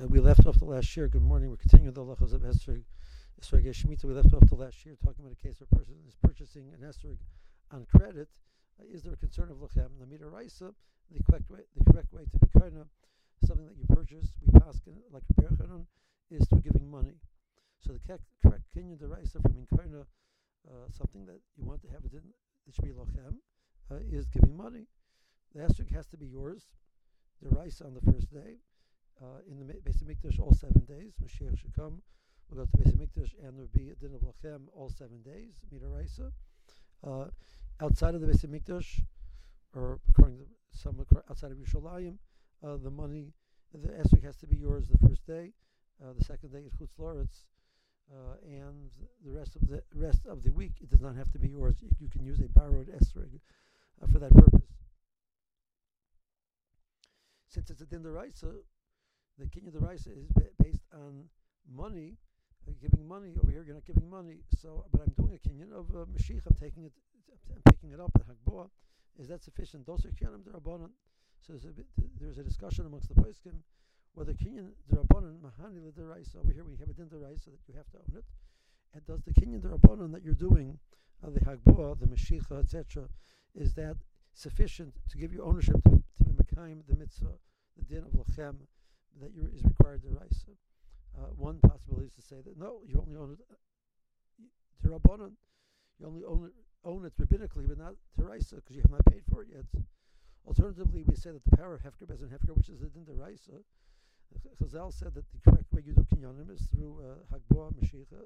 Uh, we left off the last year. Good morning. We're continuing the halachas of Esrog. Shemitah. We left off the last year talking about a case where a person is purchasing an Esrog on credit. Uh, is there a concern of lachem? The meter raisa, the correct way, the correct way to be of something that you purchase, we pass like a perchanon, is through giving money. So the correct kinyan deraisa from inkarna, uh, something that you want to have it in, it should be lochem, uh, is giving money. The esrog has to be yours. The rice on the first day. Uh, in the Beis Hamikdash all seven days. Mashiach should come. We'll go to Beis Hamikdash and there'll be a din of lachem all seven days. Mita raisa. Uh, outside of the Beis Hamikdash, or according to some outside of Yerushalayim, uh, the money, the esrog has to be yours the first day. Uh, the second day is chutz loretz, uh, and the rest of the rest of the week it does not have to be yours. You can use a borrowed esrog uh, for that purpose. Since it's a din deraisa, the kinyan deraisa is based on money. Uh, giving money over here, you're not giving money. So, but I'm doing a kinyan of uh, meshichah. I'm taking it, I'm picking it up at Hagboah. Is that sufficient? Those are derabanan. So there's a, bit, there's a discussion amongst the poskim whether kinyan derabanan mahani l'deraisa. Over here we have a din deraisa that you have to own it. And does the kinyan derabanan that you're doing, uh, the Hagboah, the meshichah, etc., is that sufficient to give you ownership to, to the mitzvah, the din of Lachem, that is required deraisa? Uh, one possibility is to say that no, you only own it derabanan. Uh, you only own it, own it rabbinically, but not deraisa, because you have not paid for it yet. Alternatively, we say that the power of hefker beis din hefker, which is the din deraisa, Chazal said that the correct way you do kinyanim is through uh, Hagboah meshichah,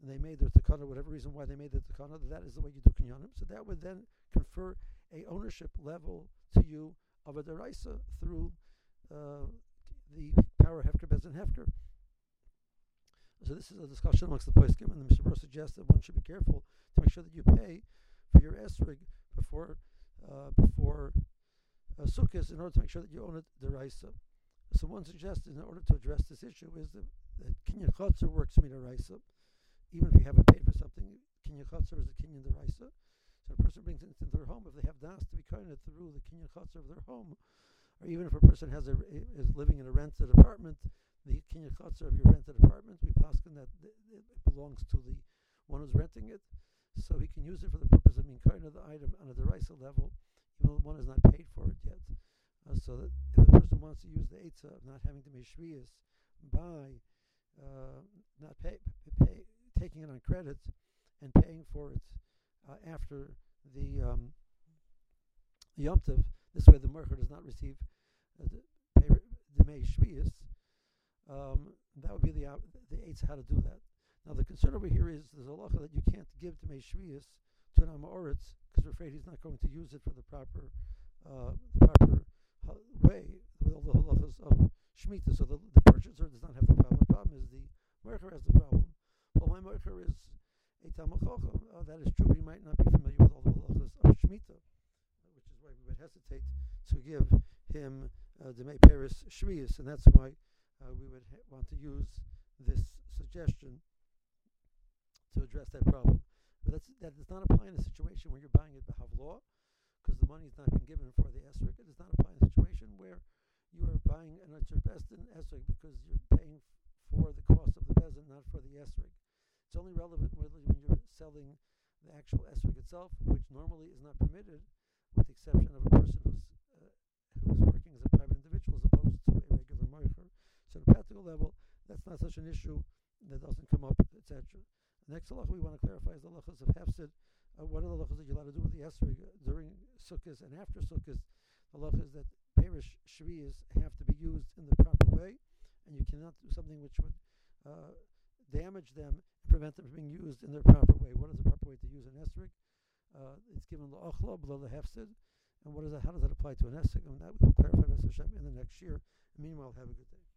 and they made their takana, whatever reason why they made the takana, that is the way you do kinyanim. So that would then confer a ownership level to you of a deraisa through uh, the power hefker beis din hefker. So this is a discussion amongst the poskim, and the Mishnah suggests that one should be careful to make sure that you pay for your esrig before uh, before uh, in order to make sure that you own it deraisa. So one suggests in order to address this issue is that, that kinyan chotzer works deraisa, even if you haven't paid for something. Kinyan chotzer is a kinyan deraisa. So a person brings it into their home if they have das to be kind of through the kinyan chotzer of their home, or even if a person has a is living in a rented apartment, the kinyan chotzer of your rented apartment, we paskin that it belongs to the one who's renting it, so he can use it for the purpose of of the item on a deraisa level, even though one has not paid for it yet. Uh, so that if the person wants to use the eitzah of not having to make shviyas by uh, not pay, pay, taking it on credit and paying for it uh, after the um, Yom Tov, this way the mercher does not receive uh, the, the May Shviyas, um, that would be the, uh, the eitzah how to do that. Now the concern over here is there's a law that you can't give to May Shviyas to an am ha'aretz because we're afraid he's not going to use it for the proper uh, proper way with all the halachas of Shemitah. So the, the purchaser does not have the problem. The problem is the mercher has the problem. Well, my mercher is. Uh, that is true, but he might not be familiar with all the halachas of Shemitah, uh, which is why we would hesitate to give him uh, the May Paris Shvius, and that's why uh, we would ha- want to use this suggestion to address that problem. But that's, that does not apply in a situation where you're buying it by law because the money has not been given for the esrog. It does not apply in a situation where you are buying an Bezin esrog because you're paying for the cost of the Bezin, not for the esrog. It's only relevant when you're selling the actual esrog itself, which normally is not permitted, with the exception of a person who's uh, who's working as a private individual as opposed to a regular moicher. So, on a practical level, that's not such an issue that doesn't come up, etc. The next halacha we want to clarify is the halachas of hefsid uh, what are the halachas that you're allowed to do with the esrog during Sukkot and after Sukkot? The halachas that perish shviyas have to be used in the proper way, and you cannot do something which would uh, damage them and prevent them from being used in their proper way. What is the proper way to use an esrog? Uh, it's given the achla below the hefsid. And what is that? How does that apply to an esrog? And that we will clarify Hashem in the next year. Meanwhile, have a good day.